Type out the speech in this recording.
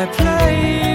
I play?